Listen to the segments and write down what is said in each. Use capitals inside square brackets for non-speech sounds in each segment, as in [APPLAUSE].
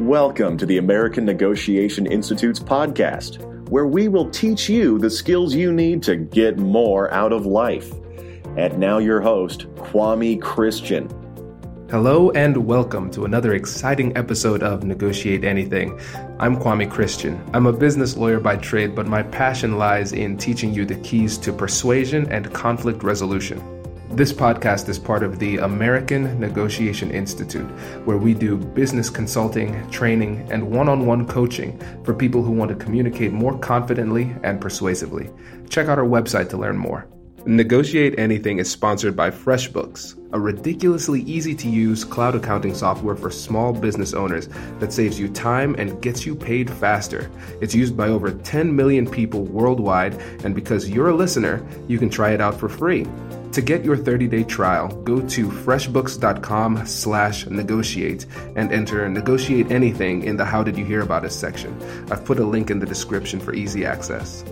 Welcome to the American Negotiation Institute's podcast, where we will teach you the skills you need to get more out of life. And now, your host, Kwame Christian. Hello, and welcome to another exciting episode of Negotiate Anything. I'm Kwame Christian. I'm a business lawyer by trade, but my passion lies in teaching you the keys to persuasion and conflict resolution. This podcast is part of the American Negotiation Institute, where we do business consulting, training, and one on one coaching for people who want to communicate more confidently and persuasively. Check out our website to learn more. Negotiate Anything is sponsored by FreshBooks, a ridiculously easy to use cloud accounting software for small business owners that saves you time and gets you paid faster. It's used by over 10 million people worldwide, and because you're a listener, you can try it out for free. To get your 30-day trial, go to freshbooks.com slash negotiate and enter negotiate anything in the how did you hear about us section. I've put a link in the description for easy access.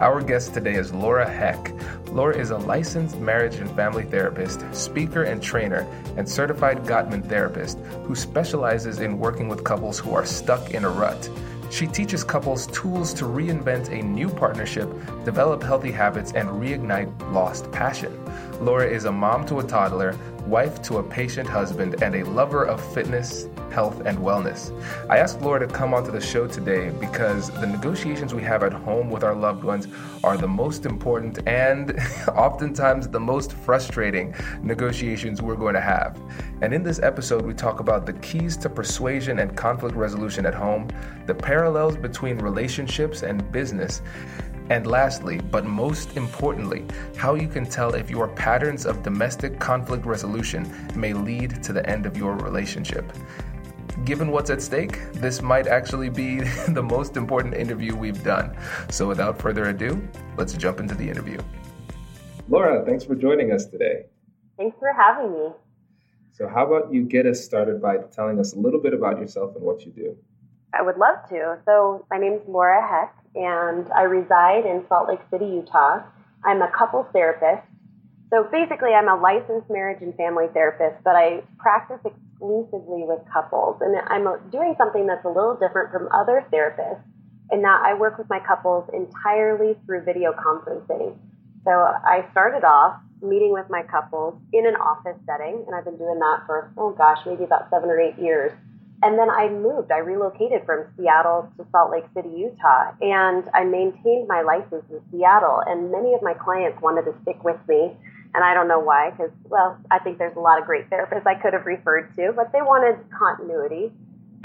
Our guest today is Laura Heck. Laura is a licensed marriage and family therapist, speaker and trainer, and certified Gottman therapist who specializes in working with couples who are stuck in a rut. She teaches couples tools to reinvent a new partnership, develop healthy habits, and reignite lost passion. Laura is a mom to a toddler, wife to a patient husband, and a lover of fitness, health, and wellness. I asked Laura to come onto the show today because the negotiations we have at home with our loved ones are the most important and [LAUGHS] oftentimes the most frustrating negotiations we're going to have. And in this episode, we talk about the keys to persuasion and conflict resolution at home, the parallels between relationships and business, and lastly, but most importantly, how you can tell if your patterns of domestic conflict resolution may lead to the end of your relationship. Given what's at stake, this might actually be [LAUGHS] the most important interview we've done. So without further ado, let's jump into the interview. Laura, thanks for joining us today. Thanks for having me. So, how about you get us started by telling us a little bit about yourself and what you do? I would love to. So, my name is Laura Heck, and I reside in Salt Lake City, Utah. I'm a couples therapist. So, basically, I'm a licensed marriage and family therapist, but I practice exclusively with couples. And I'm doing something that's a little different from other therapists in that I work with my couples entirely through video conferencing. So, I started off meeting with my couples in an office setting, and I've been doing that for, oh gosh, maybe about seven or eight years. And then I moved, I relocated from Seattle to Salt Lake City, Utah, and I maintained my license in Seattle. And many of my clients wanted to stick with me. And I don't know why, because, well, I think there's a lot of great therapists I could have referred to, but they wanted continuity.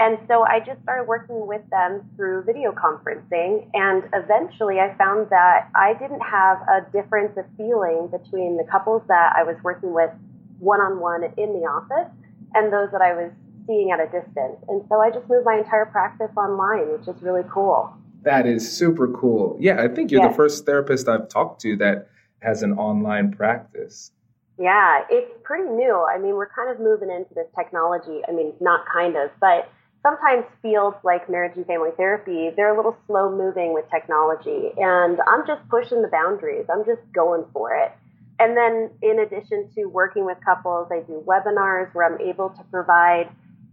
And so I just started working with them through video conferencing. And eventually I found that I didn't have a difference of feeling between the couples that I was working with one on one in the office and those that I was seeing at a distance. And so I just moved my entire practice online, which is really cool. That is super cool. Yeah, I think you're yes. the first therapist I've talked to that has an online practice. Yeah, it's pretty new. I mean, we're kind of moving into this technology. I mean, not kind of, but sometimes fields like marriage and family therapy, they're a little slow moving with technology. And I'm just pushing the boundaries, I'm just going for it. And then, in addition to working with couples, I do webinars where I'm able to provide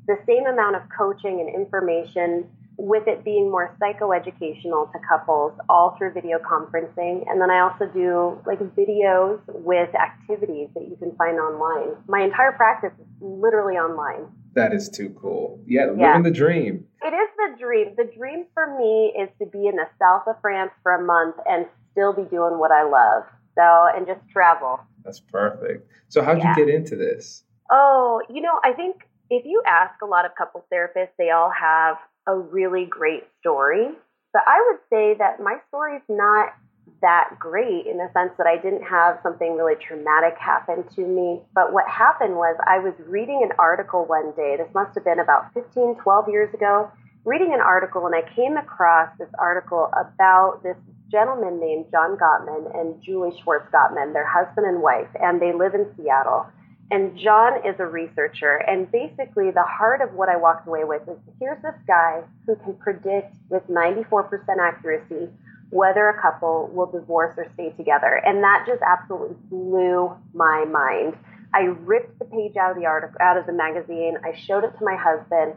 the same amount of coaching and information with it being more psychoeducational to couples all through video conferencing. And then I also do like videos with activities that you can find online. My entire practice is literally online. That is too cool. Yeah, yeah. living the dream. It is the dream. The dream for me is to be in the south of France for a month and still be doing what I love. So, and just travel. That's perfect. So, how'd yeah. you get into this? Oh, you know, I think if you ask a lot of couple therapists, they all have a really great story. But I would say that my story is not that great in the sense that I didn't have something really traumatic happen to me. But what happened was I was reading an article one day. This must have been about 15, 12 years ago. Reading an article, and I came across this article about this gentleman named John Gottman and Julie Schwartz Gottman, their husband and wife, and they live in Seattle. And John is a researcher. And basically, the heart of what I walked away with is here's this guy who can predict with 94% accuracy whether a couple will divorce or stay together. And that just absolutely blew my mind. I ripped the page out of the article, out of the magazine. I showed it to my husband,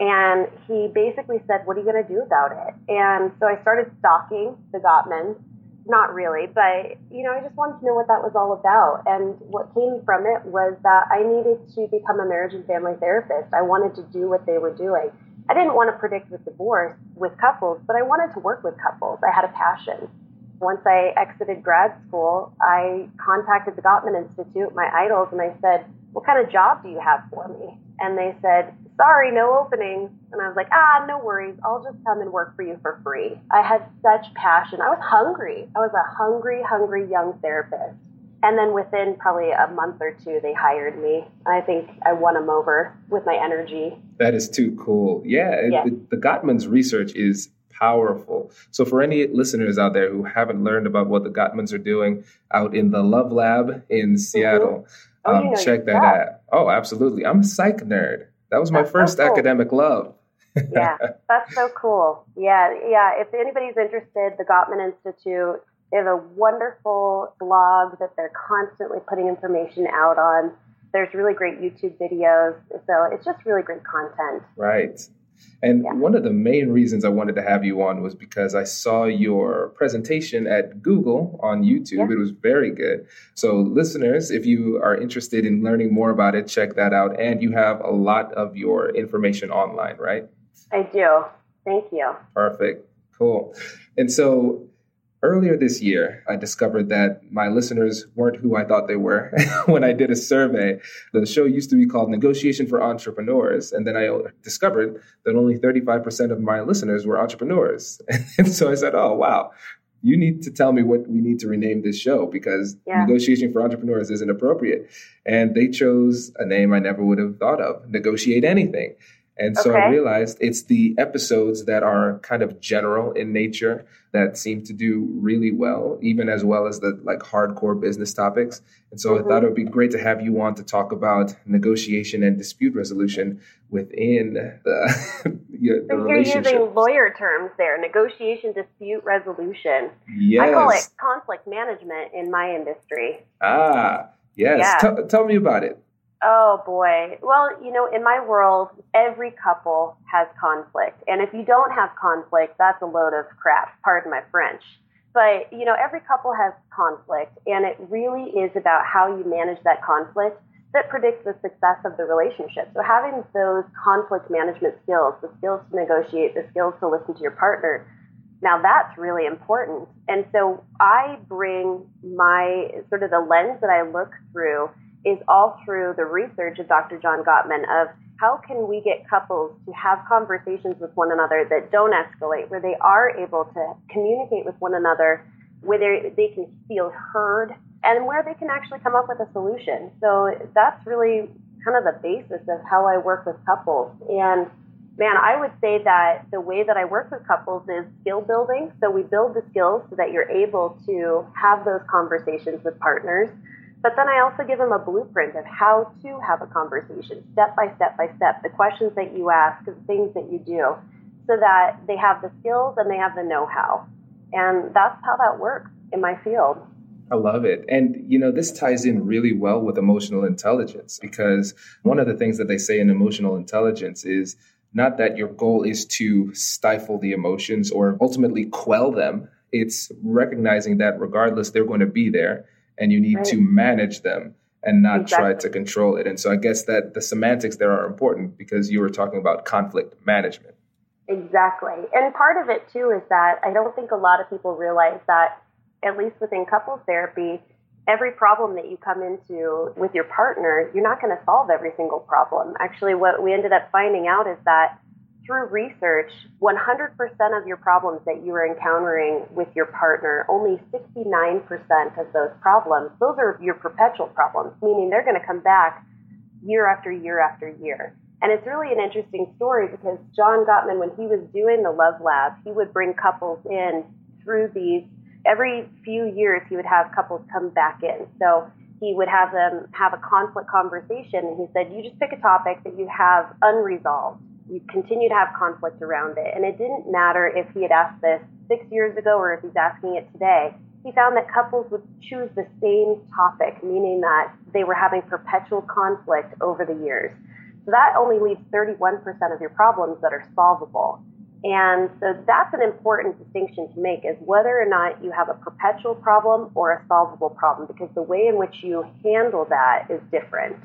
and he basically said, "What are you going to do about it?" And so I started stalking the Gottmans. Not really, but you know, I just wanted to know what that was all about. And what came from it was that I needed to become a marriage and family therapist. I wanted to do what they were doing. I didn't want to predict with divorce with couples, but I wanted to work with couples. I had a passion. Once I exited grad school, I contacted the Gottman Institute, my idols, and I said, What kind of job do you have for me? And they said, Sorry, no openings. And I was like, Ah, no worries. I'll just come and work for you for free. I had such passion. I was hungry. I was a hungry, hungry young therapist. And then within probably a month or two, they hired me. I think I won them over with my energy. That is too cool. Yeah, yeah. The, the Gottman's research is powerful. So, for any listeners out there who haven't learned about what the Gottmans are doing out in the Love Lab in mm-hmm. Seattle, mm-hmm. oh, um, know check that out. Oh, absolutely. I'm a psych nerd. That was my that's first so cool. academic love. yeah, that's so cool. Yeah, yeah. If anybody's interested, the Gottman Institute they have a wonderful blog that they're constantly putting information out on. There's really great YouTube videos. So it's just really great content. Right. And one of the main reasons I wanted to have you on was because I saw your presentation at Google on YouTube. Yeah. It was very good. So, listeners, if you are interested in learning more about it, check that out. And you have a lot of your information online, right? I do. Thank you. Perfect. Cool. And so, Earlier this year, I discovered that my listeners weren't who I thought they were [LAUGHS] when I did a survey. The show used to be called Negotiation for Entrepreneurs. And then I discovered that only 35% of my listeners were entrepreneurs. [LAUGHS] And so I said, oh, wow, you need to tell me what we need to rename this show because yeah. negotiation for entrepreneurs isn't appropriate. And they chose a name I never would have thought of negotiate anything. And so okay. I realized it's the episodes that are kind of general in nature that seem to do really well, even as well as the like hardcore business topics. And so mm-hmm. I thought it would be great to have you on to talk about negotiation and dispute resolution within the, [LAUGHS] your, the so You're using lawyer terms there, negotiation, dispute resolution. Yes. I call it conflict management in my industry. Ah, yes. Yeah. T- tell me about it. Oh boy. Well, you know, in my world, every couple has conflict. And if you don't have conflict, that's a load of crap. Pardon my French. But, you know, every couple has conflict. And it really is about how you manage that conflict that predicts the success of the relationship. So having those conflict management skills, the skills to negotiate, the skills to listen to your partner, now that's really important. And so I bring my sort of the lens that I look through is all through the research of Dr. John Gottman of how can we get couples to have conversations with one another that don't escalate, where they are able to communicate with one another, where they can feel heard, and where they can actually come up with a solution. So that's really kind of the basis of how I work with couples. And man, I would say that the way that I work with couples is skill building. So we build the skills so that you're able to have those conversations with partners but then I also give them a blueprint of how to have a conversation, step by step by step, the questions that you ask, the things that you do, so that they have the skills and they have the know how. And that's how that works in my field. I love it. And, you know, this ties in really well with emotional intelligence because one of the things that they say in emotional intelligence is not that your goal is to stifle the emotions or ultimately quell them. It's recognizing that regardless, they're going to be there and you need right. to manage them and not exactly. try to control it. And so I guess that the semantics there are important because you were talking about conflict management. Exactly. And part of it too is that I don't think a lot of people realize that, at least within couples therapy, every problem that you come into with your partner, you're not going to solve every single problem. Actually, what we ended up finding out is that through research, 100% of your problems that you are encountering with your partner, only 69% of those problems, those are your perpetual problems, meaning they're going to come back year after year after year. And it's really an interesting story because John Gottman, when he was doing the Love Lab, he would bring couples in through these. Every few years, he would have couples come back in. So he would have them have a conflict conversation, and he said, You just pick a topic that you have unresolved you continue to have conflict around it. And it didn't matter if he had asked this six years ago or if he's asking it today. he found that couples would choose the same topic, meaning that they were having perpetual conflict over the years. So that only leaves 31% of your problems that are solvable. And so that's an important distinction to make is whether or not you have a perpetual problem or a solvable problem, because the way in which you handle that is different.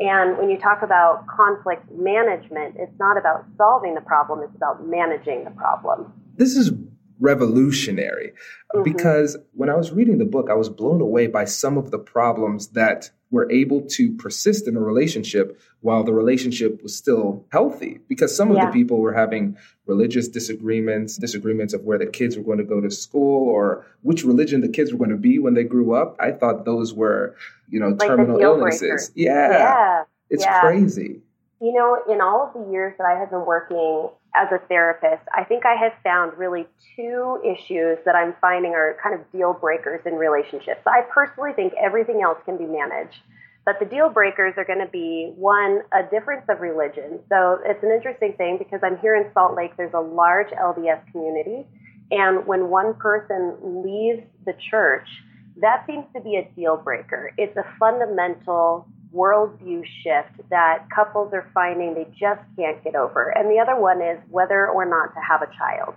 And when you talk about conflict management, it's not about solving the problem, it's about managing the problem. This is revolutionary mm-hmm. because when I was reading the book, I was blown away by some of the problems that were able to persist in a relationship while the relationship was still healthy. Because some yeah. of the people were having religious disagreements, disagreements of where the kids were going to go to school or which religion the kids were going to be when they grew up. I thought those were, you know, like terminal illnesses. Yeah. yeah. It's yeah. crazy. You know, in all of the years that I have been working as a therapist, I think I have found really two issues that I'm finding are kind of deal breakers in relationships. I personally think everything else can be managed, but the deal breakers are going to be one, a difference of religion. So it's an interesting thing because I'm here in Salt Lake, there's a large LDS community, and when one person leaves the church, that seems to be a deal breaker. It's a fundamental worldview shift that couples are finding they just can't get over. And the other one is whether or not to have a child.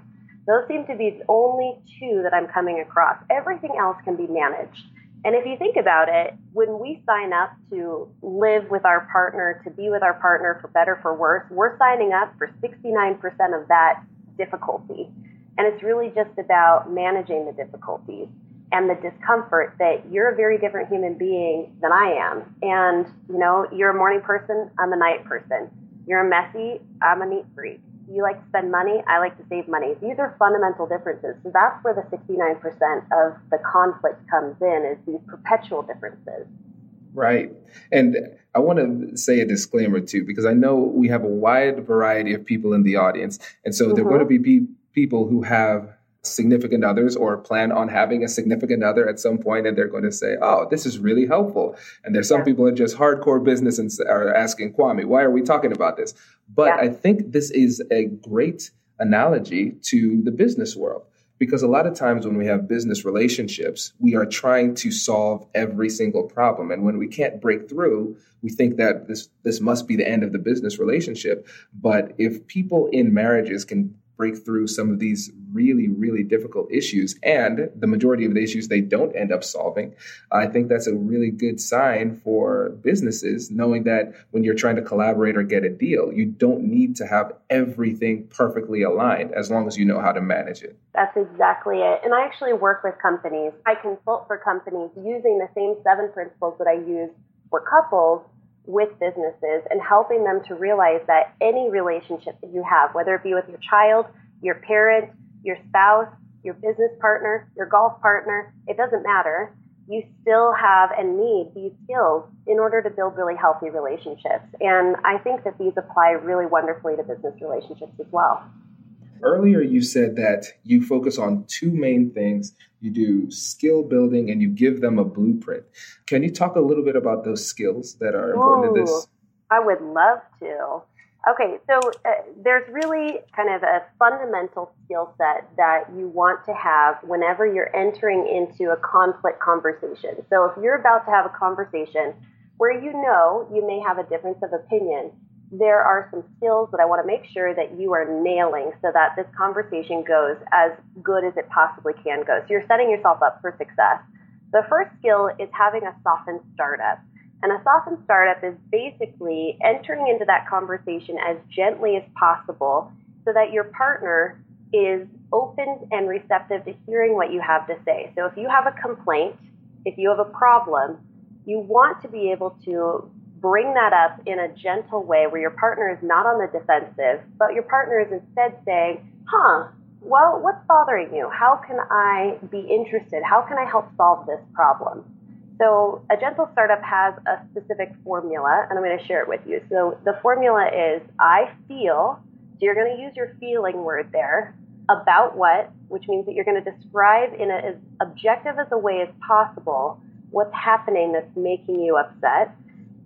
Those seem to be the only two that I'm coming across. Everything else can be managed. And if you think about it, when we sign up to live with our partner, to be with our partner for better, for worse, we're signing up for 69% of that difficulty. And it's really just about managing the difficulties and the discomfort that you're a very different human being than I am. And, you know, you're a morning person, I'm a night person. You're a messy, I'm a neat freak. You like to spend money, I like to save money. These are fundamental differences. So that's where the 69% of the conflict comes in is these perpetual differences. Right. And I want to say a disclaimer too, because I know we have a wide variety of people in the audience. And so mm-hmm. there are going to be pe- people who have significant others or plan on having a significant other at some point and they're going to say oh this is really helpful and there's some yeah. people that just hardcore business and are asking kwame why are we talking about this but yeah. i think this is a great analogy to the business world because a lot of times when we have business relationships we are trying to solve every single problem and when we can't break through we think that this this must be the end of the business relationship but if people in marriages can break through some of these really, really difficult issues. And the majority of the issues they don't end up solving. I think that's a really good sign for businesses, knowing that when you're trying to collaborate or get a deal, you don't need to have everything perfectly aligned as long as you know how to manage it. That's exactly it. And I actually work with companies. I consult for companies using the same seven principles that I use for couples with businesses and helping them to realize that any relationship that you have, whether it be with your child, your parent, your spouse, your business partner, your golf partner, it doesn't matter. You still have and need these skills in order to build really healthy relationships. And I think that these apply really wonderfully to business relationships as well. Earlier, you said that you focus on two main things you do skill building and you give them a blueprint. Can you talk a little bit about those skills that are important to this? I would love to. Okay, so uh, there's really kind of a fundamental skill set that you want to have whenever you're entering into a conflict conversation. So if you're about to have a conversation where you know you may have a difference of opinion, there are some skills that I want to make sure that you are nailing so that this conversation goes as good as it possibly can go. So you're setting yourself up for success. The first skill is having a softened startup. And a softened startup is basically entering into that conversation as gently as possible so that your partner is open and receptive to hearing what you have to say. So if you have a complaint, if you have a problem, you want to be able to bring that up in a gentle way where your partner is not on the defensive, but your partner is instead saying, huh, well, what's bothering you? How can I be interested? How can I help solve this problem? So, a gentle startup has a specific formula, and I'm going to share it with you. So, the formula is I feel, so you're going to use your feeling word there, about what, which means that you're going to describe in a, as objective as a way as possible what's happening that's making you upset.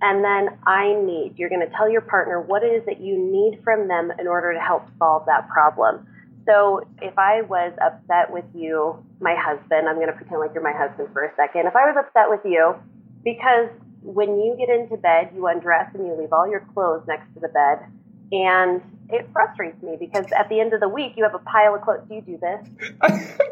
And then I need. You're going to tell your partner what it is that you need from them in order to help solve that problem. So if I was upset with you my husband, I'm going to pretend like you're my husband for a second. If I was upset with you because when you get into bed, you undress and you leave all your clothes next to the bed, and it frustrates me because at the end of the week you have a pile of clothes. Do you do this? [LAUGHS]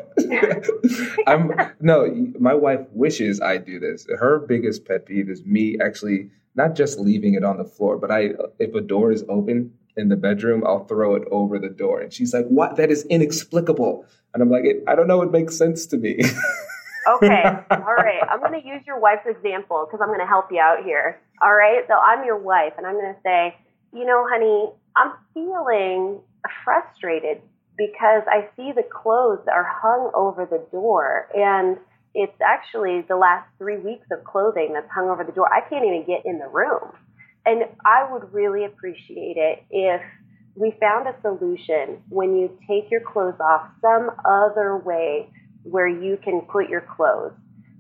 I'm no. My wife wishes I do this. Her biggest pet peeve is me actually not just leaving it on the floor, but I if a door is open in the bedroom, I'll throw it over the door, and she's like, "What? That is inexplicable." And I'm like, "I don't know. It makes sense to me." [LAUGHS] okay, all right. I'm going to use your wife's example because I'm going to help you out here. All right, so I'm your wife, and I'm going to say, you know, honey, I'm feeling frustrated because I see the clothes are hung over the door and it's actually the last three weeks of clothing that's hung over the door. I can't even get in the room. And I would really appreciate it if we found a solution when you take your clothes off some other way where you can put your clothes.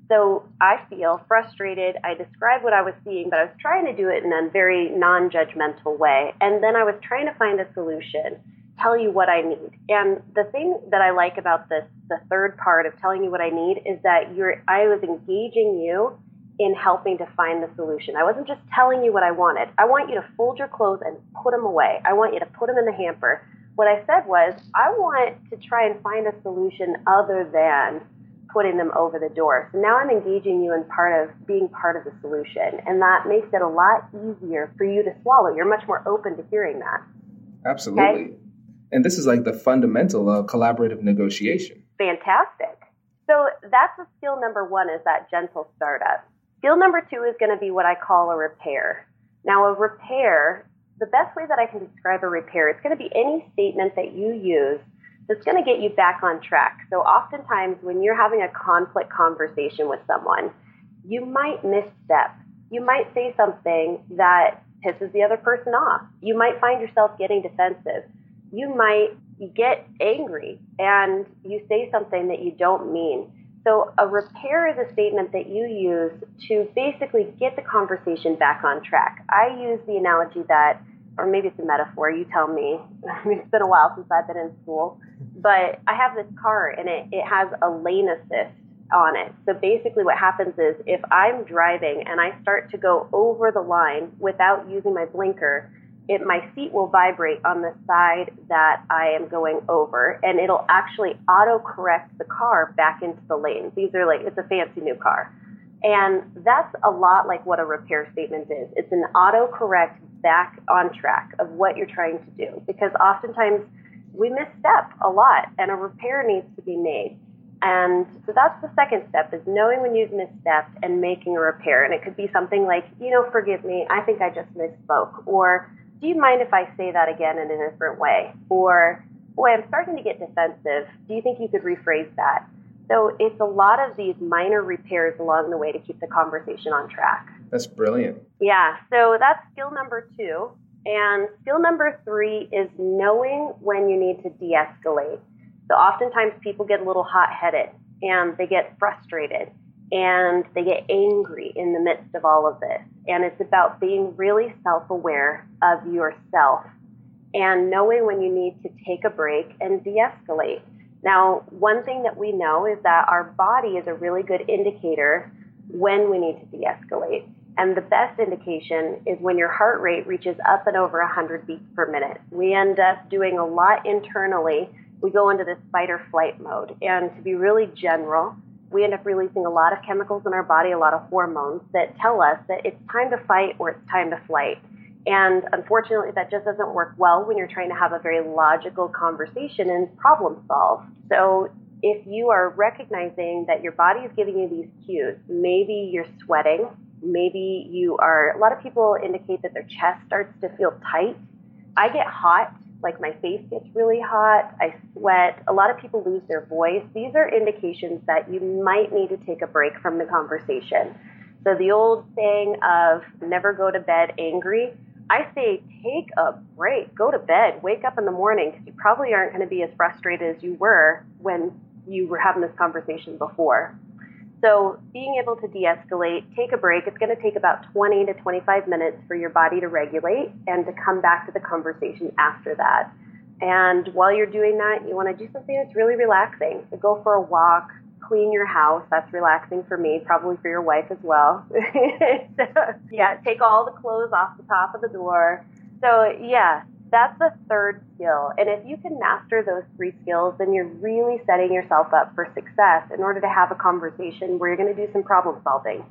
So I feel frustrated. I described what I was seeing, but I was trying to do it in a very non judgmental way. And then I was trying to find a solution, tell you what I need. And the thing that I like about this, the third part of telling you what I need, is that you're, I was engaging you in helping to find the solution. I wasn't just telling you what I wanted. I want you to fold your clothes and put them away. I want you to put them in the hamper. What I said was, I want to try and find a solution other than putting them over the door. So now I'm engaging you in part of being part of the solution. And that makes it a lot easier for you to swallow. You're much more open to hearing that. Absolutely. Okay? And this is like the fundamental of collaborative negotiation. Fantastic. So that's a skill number one is that gentle startup. Skill number two is going to be what I call a repair. Now, a repair, the best way that I can describe a repair, it's going to be any statement that you use that's going to get you back on track. So oftentimes when you're having a conflict conversation with someone, you might misstep. You might say something that pisses the other person off. You might find yourself getting defensive. You might get angry and you say something that you don't mean. So a repair is a statement that you use to basically get the conversation back on track. I use the analogy that or maybe it's a metaphor. You tell me. [LAUGHS] I mean, it's been a while since I've been in school, but I have this car and it, it has a lane assist on it. So basically, what happens is if I'm driving and I start to go over the line without using my blinker, it my seat will vibrate on the side that I am going over, and it'll actually auto correct the car back into the lane. These are like it's a fancy new car. And that's a lot like what a repair statement is. It's an auto correct back on track of what you're trying to do because oftentimes we misstep a lot and a repair needs to be made. And so that's the second step is knowing when you've misstepped and making a repair. And it could be something like, you know, forgive me, I think I just misspoke. Or do you mind if I say that again in a different way? Or, boy, I'm starting to get defensive. Do you think you could rephrase that? So it's a lot of these minor repairs along the way to keep the conversation on track. That's brilliant. Yeah. So that's skill number two. And skill number three is knowing when you need to de escalate. So oftentimes people get a little hot headed and they get frustrated and they get angry in the midst of all of this. And it's about being really self aware of yourself and knowing when you need to take a break and de escalate. Now, one thing that we know is that our body is a really good indicator when we need to de escalate. And the best indication is when your heart rate reaches up and over 100 beats per minute. We end up doing a lot internally. We go into this fight or flight mode. And to be really general, we end up releasing a lot of chemicals in our body, a lot of hormones that tell us that it's time to fight or it's time to flight. And unfortunately, that just doesn't work well when you're trying to have a very logical conversation and problem solve. So if you are recognizing that your body is giving you these cues, maybe you're sweating, maybe you are, a lot of people indicate that their chest starts to feel tight. I get hot, like my face gets really hot, I sweat. A lot of people lose their voice. These are indications that you might need to take a break from the conversation. So the old saying of never go to bed angry, I say take a break, go to bed, wake up in the morning because you probably aren't going to be as frustrated as you were when you were having this conversation before. So, being able to de escalate, take a break, it's going to take about 20 to 25 minutes for your body to regulate and to come back to the conversation after that. And while you're doing that, you want to do something that's really relaxing. So go for a walk, clean your house. That's relaxing for me, probably for your wife as well. [LAUGHS] so, yeah, take all the clothes off the top of the door. So, yeah, that's the third skill. And if you can master those three skills, then you're really setting yourself up for success in order to have a conversation where you're going to do some problem solving.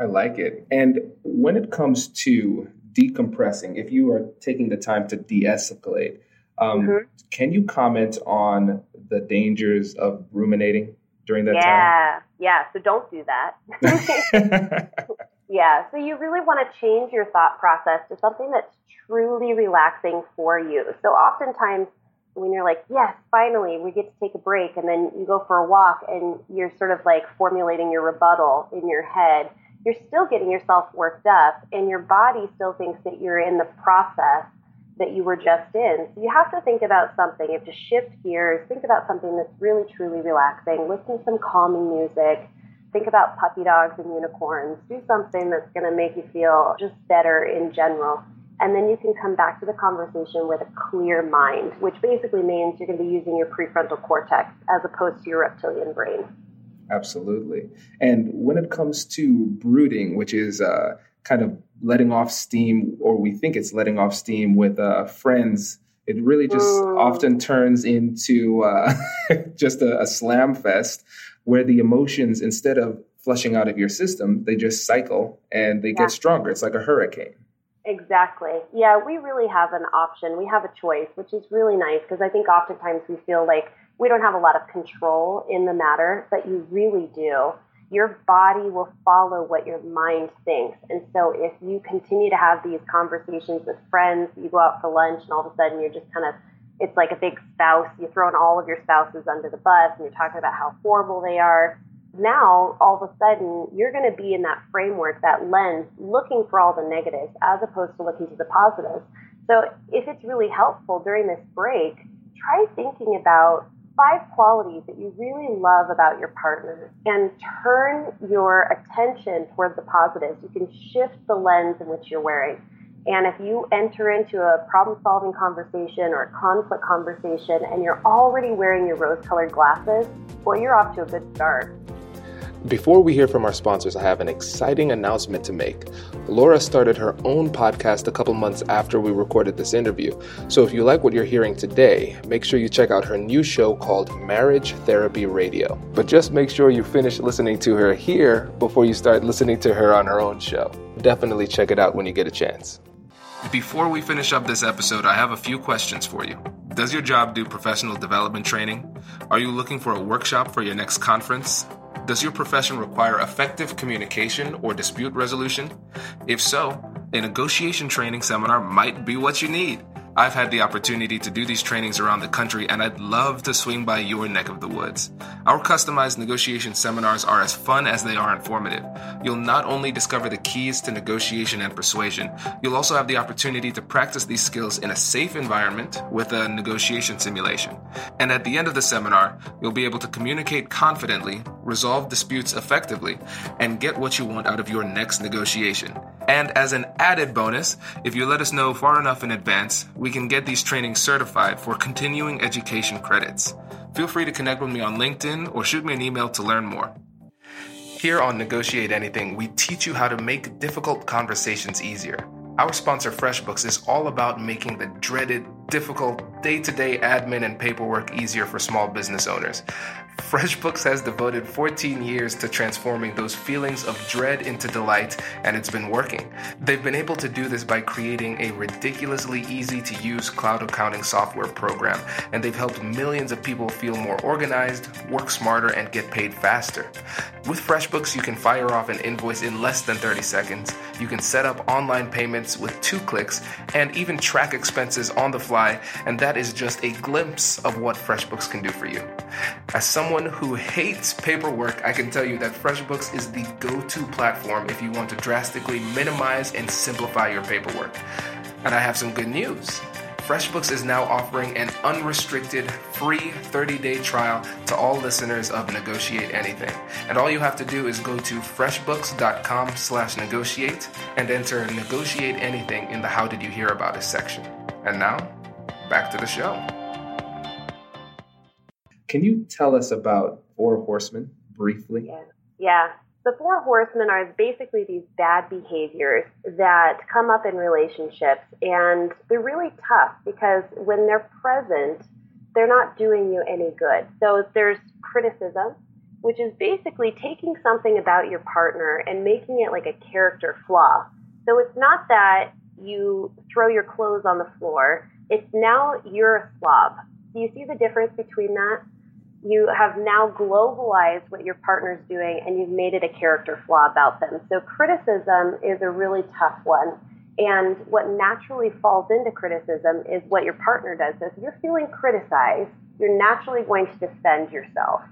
I like it. And when it comes to decompressing, if you are taking the time to de escalate, um, mm-hmm. can you comment on the dangers of ruminating during that yeah. time? Yeah, yeah. So don't do that. [LAUGHS] [LAUGHS] [LAUGHS] yeah, so you really want to change your thought process to something that's truly relaxing for you. So oftentimes, when you're like, yes, finally, we get to take a break, and then you go for a walk and you're sort of like formulating your rebuttal in your head, you're still getting yourself worked up, and your body still thinks that you're in the process that you were just in. So you have to think about something. You have to shift gears, think about something that's really, truly relaxing, listen to some calming music, think about puppy dogs and unicorns, do something that's going to make you feel just better in general. And then you can come back to the conversation with a clear mind, which basically means you're going to be using your prefrontal cortex as opposed to your reptilian brain. Absolutely. And when it comes to brooding, which is uh, kind of letting off steam, or we think it's letting off steam with uh, friends, it really just mm. often turns into uh, [LAUGHS] just a, a slam fest where the emotions, instead of flushing out of your system, they just cycle and they yeah. get stronger. It's like a hurricane. Exactly. Yeah, we really have an option. We have a choice, which is really nice because I think oftentimes we feel like we don't have a lot of control in the matter, but you really do. Your body will follow what your mind thinks. And so if you continue to have these conversations with friends, you go out for lunch and all of a sudden you're just kind of, it's like a big spouse. You're throwing all of your spouses under the bus and you're talking about how horrible they are now all of a sudden you're going to be in that framework, that lens, looking for all the negatives as opposed to looking to the positives. So if it's really helpful during this break, try thinking about five qualities that you really love about your partner and turn your attention towards the positives. You can shift the lens in which you're wearing. And if you enter into a problem solving conversation or a conflict conversation and you're already wearing your rose colored glasses, well, you're off to a good start. Before we hear from our sponsors, I have an exciting announcement to make. Laura started her own podcast a couple months after we recorded this interview. So if you like what you're hearing today, make sure you check out her new show called Marriage Therapy Radio. But just make sure you finish listening to her here before you start listening to her on her own show. Definitely check it out when you get a chance. Before we finish up this episode, I have a few questions for you. Does your job do professional development training? Are you looking for a workshop for your next conference? Does your profession require effective communication or dispute resolution? If so, a negotiation training seminar might be what you need. I've had the opportunity to do these trainings around the country, and I'd love to swing by your neck of the woods. Our customized negotiation seminars are as fun as they are informative. You'll not only discover the keys to negotiation and persuasion, you'll also have the opportunity to practice these skills in a safe environment with a negotiation simulation. And at the end of the seminar, you'll be able to communicate confidently, resolve disputes effectively, and get what you want out of your next negotiation. And as an added bonus, if you let us know far enough in advance, we can get these trainings certified for continuing education credits. Feel free to connect with me on LinkedIn or shoot me an email to learn more. Here on Negotiate Anything, we teach you how to make difficult conversations easier. Our sponsor, FreshBooks, is all about making the dreaded, difficult day to day admin and paperwork easier for small business owners. FreshBooks has devoted 14 years to transforming those feelings of dread into delight, and it's been working. They've been able to do this by creating a ridiculously easy to use cloud accounting software program, and they've helped millions of people feel more organized, work smarter, and get paid faster. With FreshBooks, you can fire off an invoice in less than 30 seconds, you can set up online payments with two clicks, and even track expenses on the fly, and that is just a glimpse of what FreshBooks can do for you. As someone someone who hates paperwork, I can tell you that FreshBooks is the go to platform if you want to drastically minimize and simplify your paperwork. And I have some good news. FreshBooks is now offering an unrestricted free 30-day trial to all listeners of Negotiate Anything. And all you have to do is go to freshbooks.com slash negotiate and enter Negotiate Anything in the How Did You Hear About Us section. And now, back to the show. Can you tell us about Four Horsemen briefly? Yeah. Yeah. The Four Horsemen are basically these bad behaviors that come up in relationships, and they're really tough because when they're present, they're not doing you any good. So there's criticism, which is basically taking something about your partner and making it like a character flaw. So it's not that you throw your clothes on the floor, it's now you're a slob. Do you see the difference between that? You have now globalized what your partner's doing and you've made it a character flaw about them. So criticism is a really tough one. And what naturally falls into criticism is what your partner does. So if you're feeling criticized, you're naturally going to defend yourself.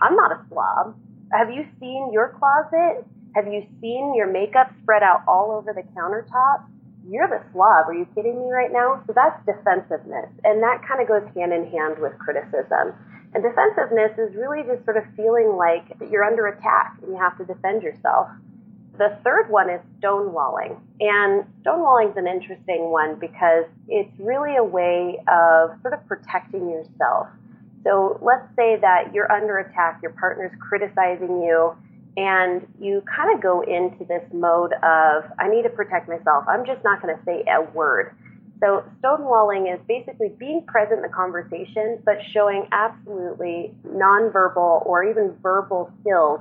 I'm not a slob. Have you seen your closet? Have you seen your makeup spread out all over the countertop? You're the slob. Are you kidding me right now? So that's defensiveness. And that kind of goes hand in hand with criticism. And defensiveness is really just sort of feeling like you're under attack and you have to defend yourself. The third one is stonewalling. And stonewalling is an interesting one because it's really a way of sort of protecting yourself. So let's say that you're under attack, your partner's criticizing you, and you kind of go into this mode of, I need to protect myself. I'm just not going to say a word. So stonewalling is basically being present in the conversation, but showing absolutely nonverbal or even verbal skills,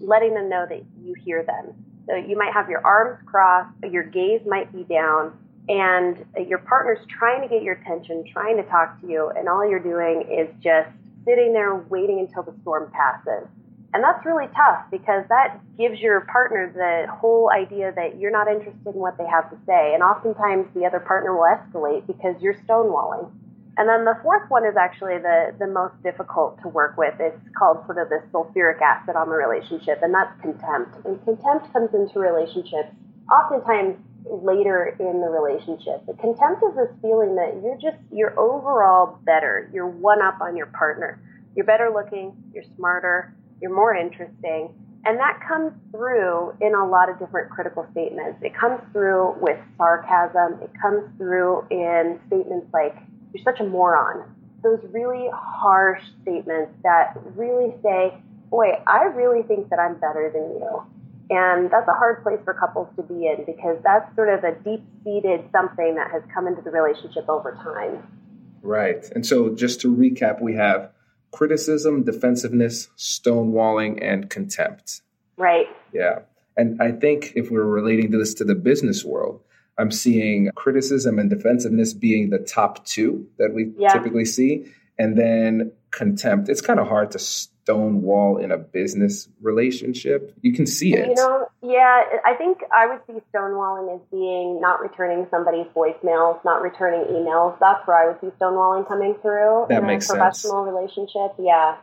letting them know that you hear them. So you might have your arms crossed, your gaze might be down, and your partner's trying to get your attention, trying to talk to you, and all you're doing is just sitting there waiting until the storm passes. And that's really tough because that gives your partner the whole idea that you're not interested in what they have to say. And oftentimes the other partner will escalate because you're stonewalling. And then the fourth one is actually the, the most difficult to work with. It's called sort of the sulfuric acid on the relationship, and that's contempt. And contempt comes into relationships oftentimes later in the relationship. The contempt is this feeling that you're just, you're overall better. You're one up on your partner. You're better looking, you're smarter, you're more interesting. And that comes through in a lot of different critical statements. It comes through with sarcasm. It comes through in statements like, you're such a moron. Those really harsh statements that really say, boy, I really think that I'm better than you. And that's a hard place for couples to be in because that's sort of a deep seated something that has come into the relationship over time. Right. And so just to recap, we have criticism, defensiveness, stonewalling, and contempt. Right. Yeah. And I think if we're relating to this to the business world, I'm seeing criticism and defensiveness being the top two that we yeah. typically see. And then contempt. It's kind of hard to stonewall in a business relationship. You can see it. You know, yeah, I think I would see stonewalling as being not returning somebody's voicemails, not returning emails. That's where I would see stonewalling coming through. That in makes a professional sense. relationship, yeah.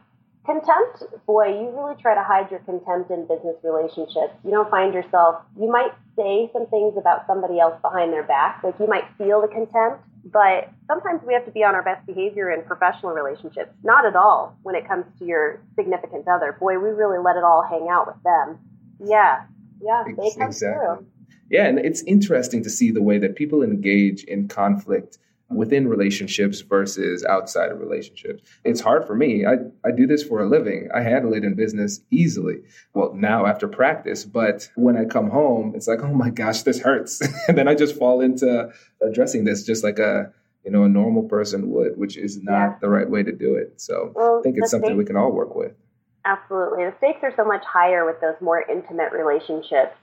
Contempt, boy, you really try to hide your contempt in business relationships. You don't find yourself, you might say some things about somebody else behind their back. Like you might feel the contempt, but sometimes we have to be on our best behavior in professional relationships. Not at all when it comes to your significant other. Boy, we really let it all hang out with them. Yeah, yeah, they come exactly. through. Yeah, and it's interesting to see the way that people engage in conflict within relationships versus outside of relationships. It's hard for me. I, I do this for a living. I handle it in business easily. Well, now after practice, but when I come home, it's like, oh my gosh, this hurts. [LAUGHS] and then I just fall into addressing this just like a, you know, a normal person would, which is not yeah. the right way to do it. So well, I think it's something stakes, we can all work with. Absolutely. The stakes are so much higher with those more intimate relationships.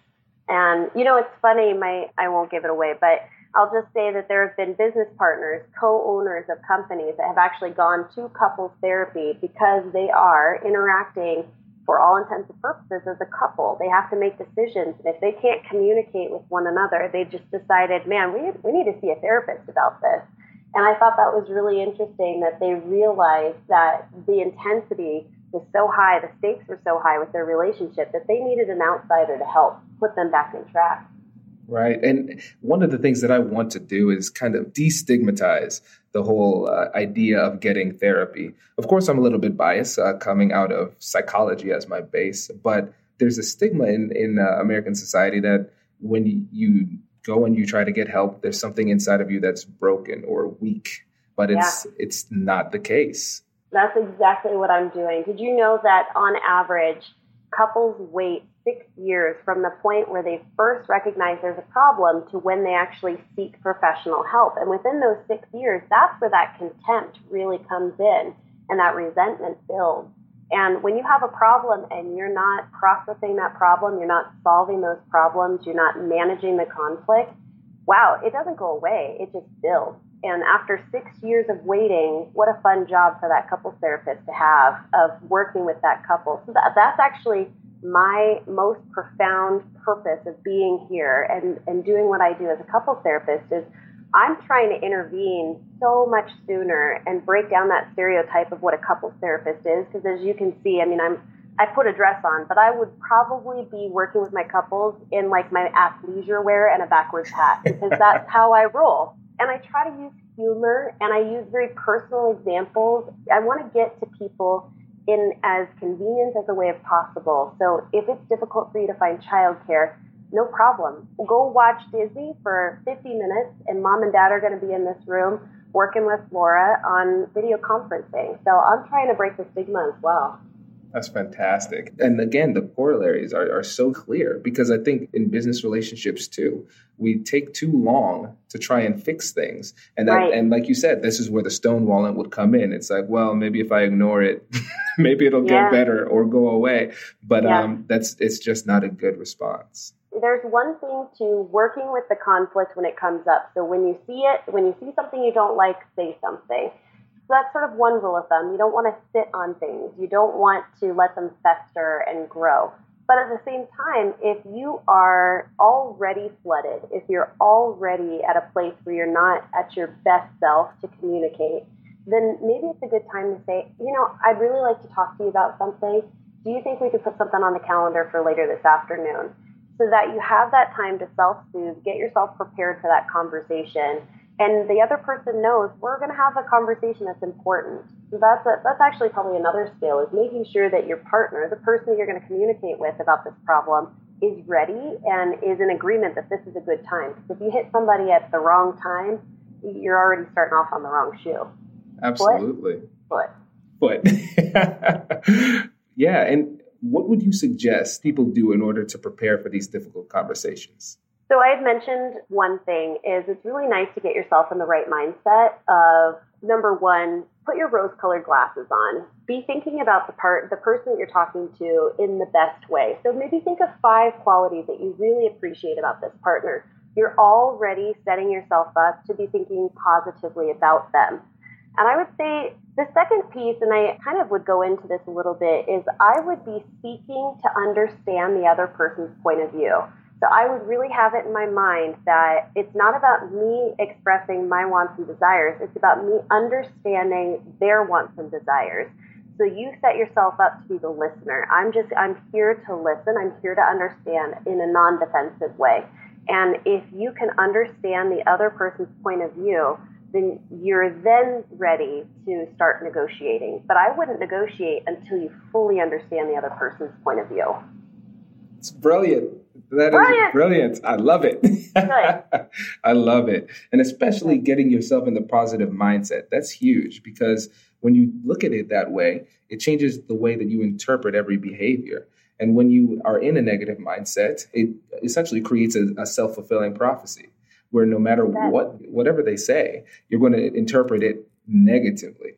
And, you know, it's funny, my, I won't give it away, but I'll just say that there have been business partners, co-owners of companies that have actually gone to couples therapy because they are interacting for all intents and purposes as a couple. They have to make decisions. And if they can't communicate with one another, they just decided, man, we, we need to see a therapist about this. And I thought that was really interesting that they realized that the intensity was so high, the stakes were so high with their relationship that they needed an outsider to help put them back in track. Right. And one of the things that I want to do is kind of destigmatize the whole uh, idea of getting therapy. Of course, I'm a little bit biased uh, coming out of psychology as my base, but there's a stigma in, in uh, American society that when you go and you try to get help, there's something inside of you that's broken or weak but it's yeah. it's not the case. That's exactly what I'm doing. Did you know that on average, couples wait six years from the point where they first recognize there's a problem to when they actually seek professional help? And within those six years, that's where that contempt really comes in and that resentment builds. And when you have a problem and you're not processing that problem, you're not solving those problems, you're not managing the conflict, wow, it doesn't go away. It just builds. And after six years of waiting, what a fun job for that couples therapist to have of working with that couple. So that, that's actually my most profound purpose of being here and, and doing what I do as a couples therapist is I'm trying to intervene so much sooner and break down that stereotype of what a couples therapist is. Because as you can see, I mean, I'm I put a dress on, but I would probably be working with my couples in like my athleisure wear and a backwards hat because [LAUGHS] that's how I roll. And I try to use humor and I use very personal examples. I want to get to people in as convenient as a way as possible. So if it's difficult for you to find childcare, no problem. Go watch Disney for 50 minutes, and mom and dad are going to be in this room working with Laura on video conferencing. So I'm trying to break the stigma as well. That's fantastic. And again, the corollaries are, are so clear because I think in business relationships too, we take too long to try and fix things. And that, right. and like you said, this is where the stonewalling would come in. It's like, well, maybe if I ignore it, [LAUGHS] maybe it'll yeah. get better or go away. But yeah. um, that's it's just not a good response there's one thing to working with the conflict when it comes up. So when you see it, when you see something you don't like, say something. So that's sort of one rule of thumb. You don't want to sit on things. You don't want to let them fester and grow. But at the same time, if you are already flooded, if you're already at a place where you're not at your best self to communicate, then maybe it's a good time to say, you know, I'd really like to talk to you about something. Do you think we could put something on the calendar for later this afternoon? so that you have that time to self soothe, get yourself prepared for that conversation. And the other person knows we're going to have a conversation that's important. So that's a, that's actually probably another skill is making sure that your partner, the person that you're going to communicate with about this problem, is ready and is in agreement that this is a good time. Because if you hit somebody at the wrong time, you're already starting off on the wrong shoe. Absolutely. Foot. Foot. Foot. [LAUGHS] yeah, and what would you suggest people do in order to prepare for these difficult conversations? So I had mentioned one thing is it's really nice to get yourself in the right mindset of number one, put your rose colored glasses on. Be thinking about the part the person that you're talking to in the best way. So maybe think of five qualities that you really appreciate about this partner. You're already setting yourself up to be thinking positively about them. And I would say the second piece, and I kind of would go into this a little bit, is I would be seeking to understand the other person's point of view. So I would really have it in my mind that it's not about me expressing my wants and desires, it's about me understanding their wants and desires. So you set yourself up to be the listener. I'm just, I'm here to listen. I'm here to understand in a non defensive way. And if you can understand the other person's point of view, then you're then ready to start negotiating. But I wouldn't negotiate until you fully understand the other person's point of view. It's brilliant. That brilliant. is brilliant. I love it. [LAUGHS] I love it. And especially getting yourself in the positive mindset. That's huge because when you look at it that way, it changes the way that you interpret every behavior. And when you are in a negative mindset, it essentially creates a, a self fulfilling prophecy where no matter what whatever they say, you're going to interpret it negatively.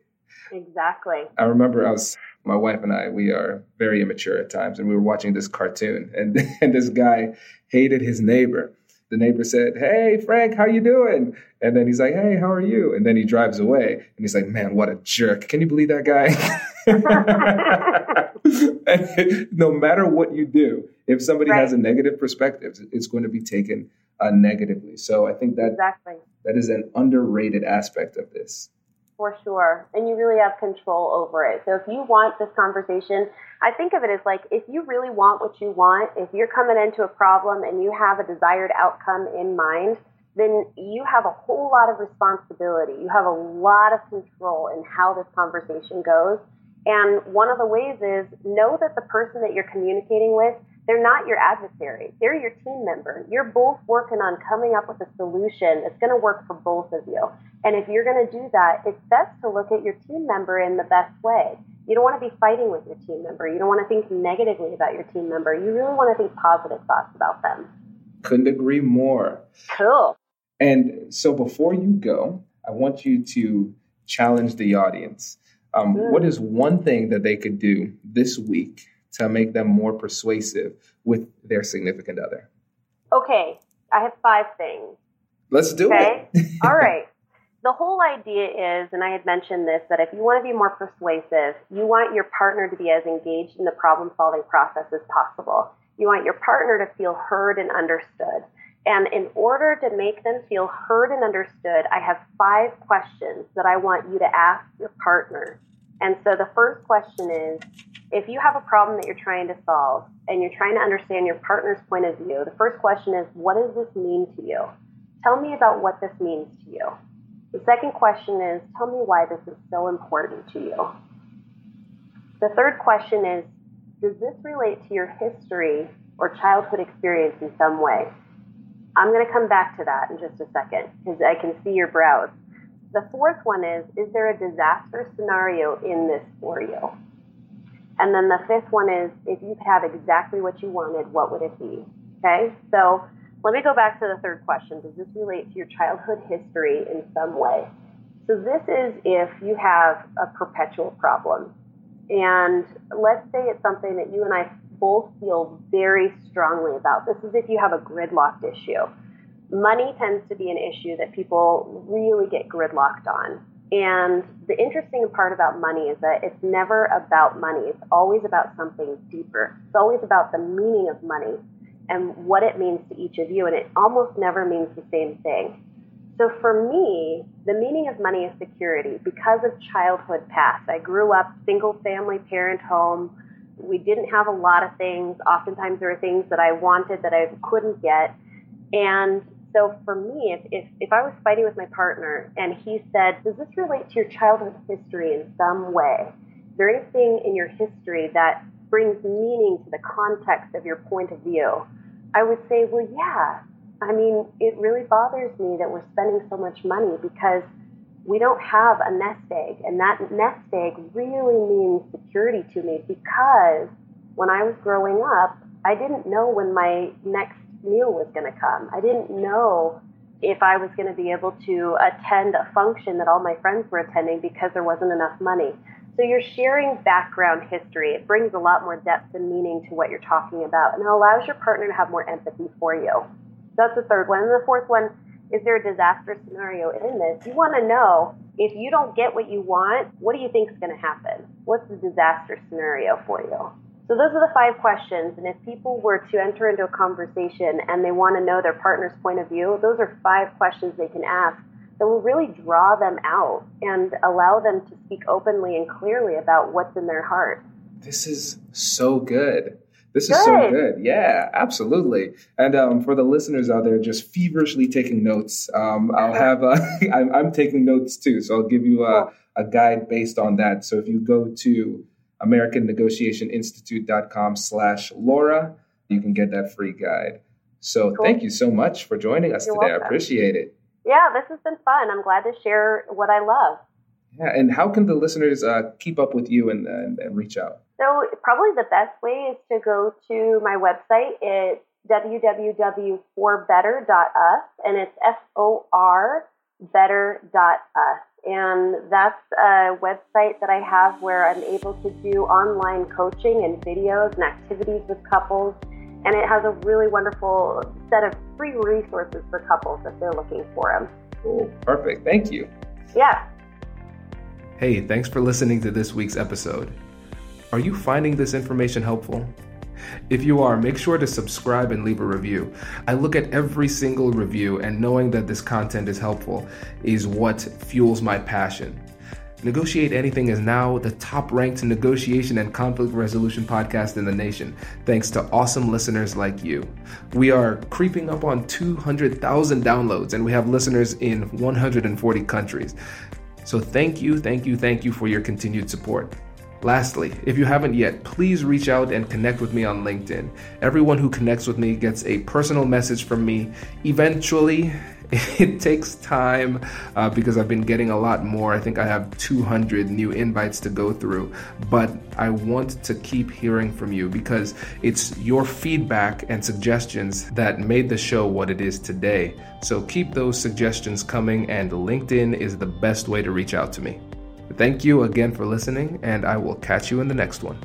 Exactly. I remember I was my wife and I we are very immature at times and we were watching this cartoon and [LAUGHS] and this guy hated his neighbor. The neighbor said, "Hey Frank, how you doing?" And then he's like, "Hey, how are you?" And then he drives away and he's like, "Man, what a jerk. Can you believe that guy?" [LAUGHS] no matter what you do, if somebody right. has a negative perspective, it's going to be taken uh, negatively. So I think that exactly. that is an underrated aspect of this. For sure. And you really have control over it. So if you want this conversation, I think of it as like if you really want what you want, if you're coming into a problem and you have a desired outcome in mind, then you have a whole lot of responsibility. You have a lot of control in how this conversation goes. And one of the ways is know that the person that you're communicating with They're not your adversary. They're your team member. You're both working on coming up with a solution that's going to work for both of you. And if you're going to do that, it's best to look at your team member in the best way. You don't want to be fighting with your team member. You don't want to think negatively about your team member. You really want to think positive thoughts about them. Couldn't agree more. Cool. And so before you go, I want you to challenge the audience. Um, mm. What is one thing that they could do this week to make them more persuasive with their significant other? Okay, I have five things. Let's do okay? it. [LAUGHS] All right. The whole idea is, and I had mentioned this, that if you want to be more persuasive, you want your partner to be as engaged in the problem solving process as possible. You want your partner to feel heard and understood. And in order to make them feel heard and understood, I have five questions that I want you to ask your partner. And so the first question is if you have a problem that you're trying to solve and you're trying to understand your partner's point of view, the first question is what does this mean to you? Tell me about what this means to you. The second question is tell me why this is so important to you. The third question is does this relate to your history or childhood experience in some way? I'm going to come back to that in just a second because I can see your brows. The fourth one is Is there a disaster scenario in this for you? And then the fifth one is If you could have exactly what you wanted, what would it be? Okay, so let me go back to the third question. Does this relate to your childhood history in some way? So, this is if you have a perpetual problem. And let's say it's something that you and I both feel very strongly about. This is if you have a gridlocked issue. Money tends to be an issue that people really get gridlocked on. And the interesting part about money is that it's never about money. It's always about something deeper. It's always about the meaning of money and what it means to each of you. And it almost never means the same thing. So for me, the meaning of money is security because of childhood past. I grew up single family parent home we didn't have a lot of things. Oftentimes there were things that I wanted that I couldn't get. And so for me, if, if, if I was fighting with my partner and he said, Does this relate to your childhood history in some way? Is there anything in your history that brings meaning to the context of your point of view? I would say, Well, yeah. I mean, it really bothers me that we're spending so much money because we don't have a nest egg. And that nest egg really means security to me because when I was growing up, I didn't know when my next meal was going to come. I didn't know if I was going to be able to attend a function that all my friends were attending because there wasn't enough money. So you're sharing background history. It brings a lot more depth and meaning to what you're talking about, and it allows your partner to have more empathy for you. That's the third one. And the fourth one is there a disaster scenario in this? You want to know if you don't get what you want, what do you think is going to happen? What's the disaster scenario for you? So those are the five questions. And if people were to enter into a conversation and they want to know their partner's point of view, those are five questions they can ask that will really draw them out and allow them to speak openly and clearly about what's in their heart. This is so good. This is so good. Yeah, absolutely. And um, for the listeners out there, just feverishly taking notes. Um, I'll have uh, [LAUGHS] I'm, I'm, taking notes too, so I'll give you a, a guide based on that. So if you go to AmericanNegotiationInstitute.com slash Laura, you can get that free guide. So cool. thank you so much for joining us You're today. Welcome. I appreciate it. Yeah, this has been fun. I'm glad to share what I love. Yeah, and how can the listeners uh, keep up with you and, and, and reach out? So probably the best way is to go to my website. It's www.forbetter.us and it's F-O-R better.us. And that's a website that I have where I'm able to do online coaching and videos and activities with couples. And it has a really wonderful set of free resources for couples if they're looking for them. Cool. Perfect. Thank you. Yeah. Hey, thanks for listening to this week's episode. Are you finding this information helpful? If you are, make sure to subscribe and leave a review. I look at every single review, and knowing that this content is helpful is what fuels my passion. Negotiate Anything is now the top ranked negotiation and conflict resolution podcast in the nation, thanks to awesome listeners like you. We are creeping up on 200,000 downloads, and we have listeners in 140 countries. So thank you, thank you, thank you for your continued support. Lastly, if you haven't yet, please reach out and connect with me on LinkedIn. Everyone who connects with me gets a personal message from me. Eventually, [LAUGHS] it takes time uh, because I've been getting a lot more. I think I have 200 new invites to go through, but I want to keep hearing from you because it's your feedback and suggestions that made the show what it is today. So keep those suggestions coming, and LinkedIn is the best way to reach out to me. Thank you again for listening, and I will catch you in the next one.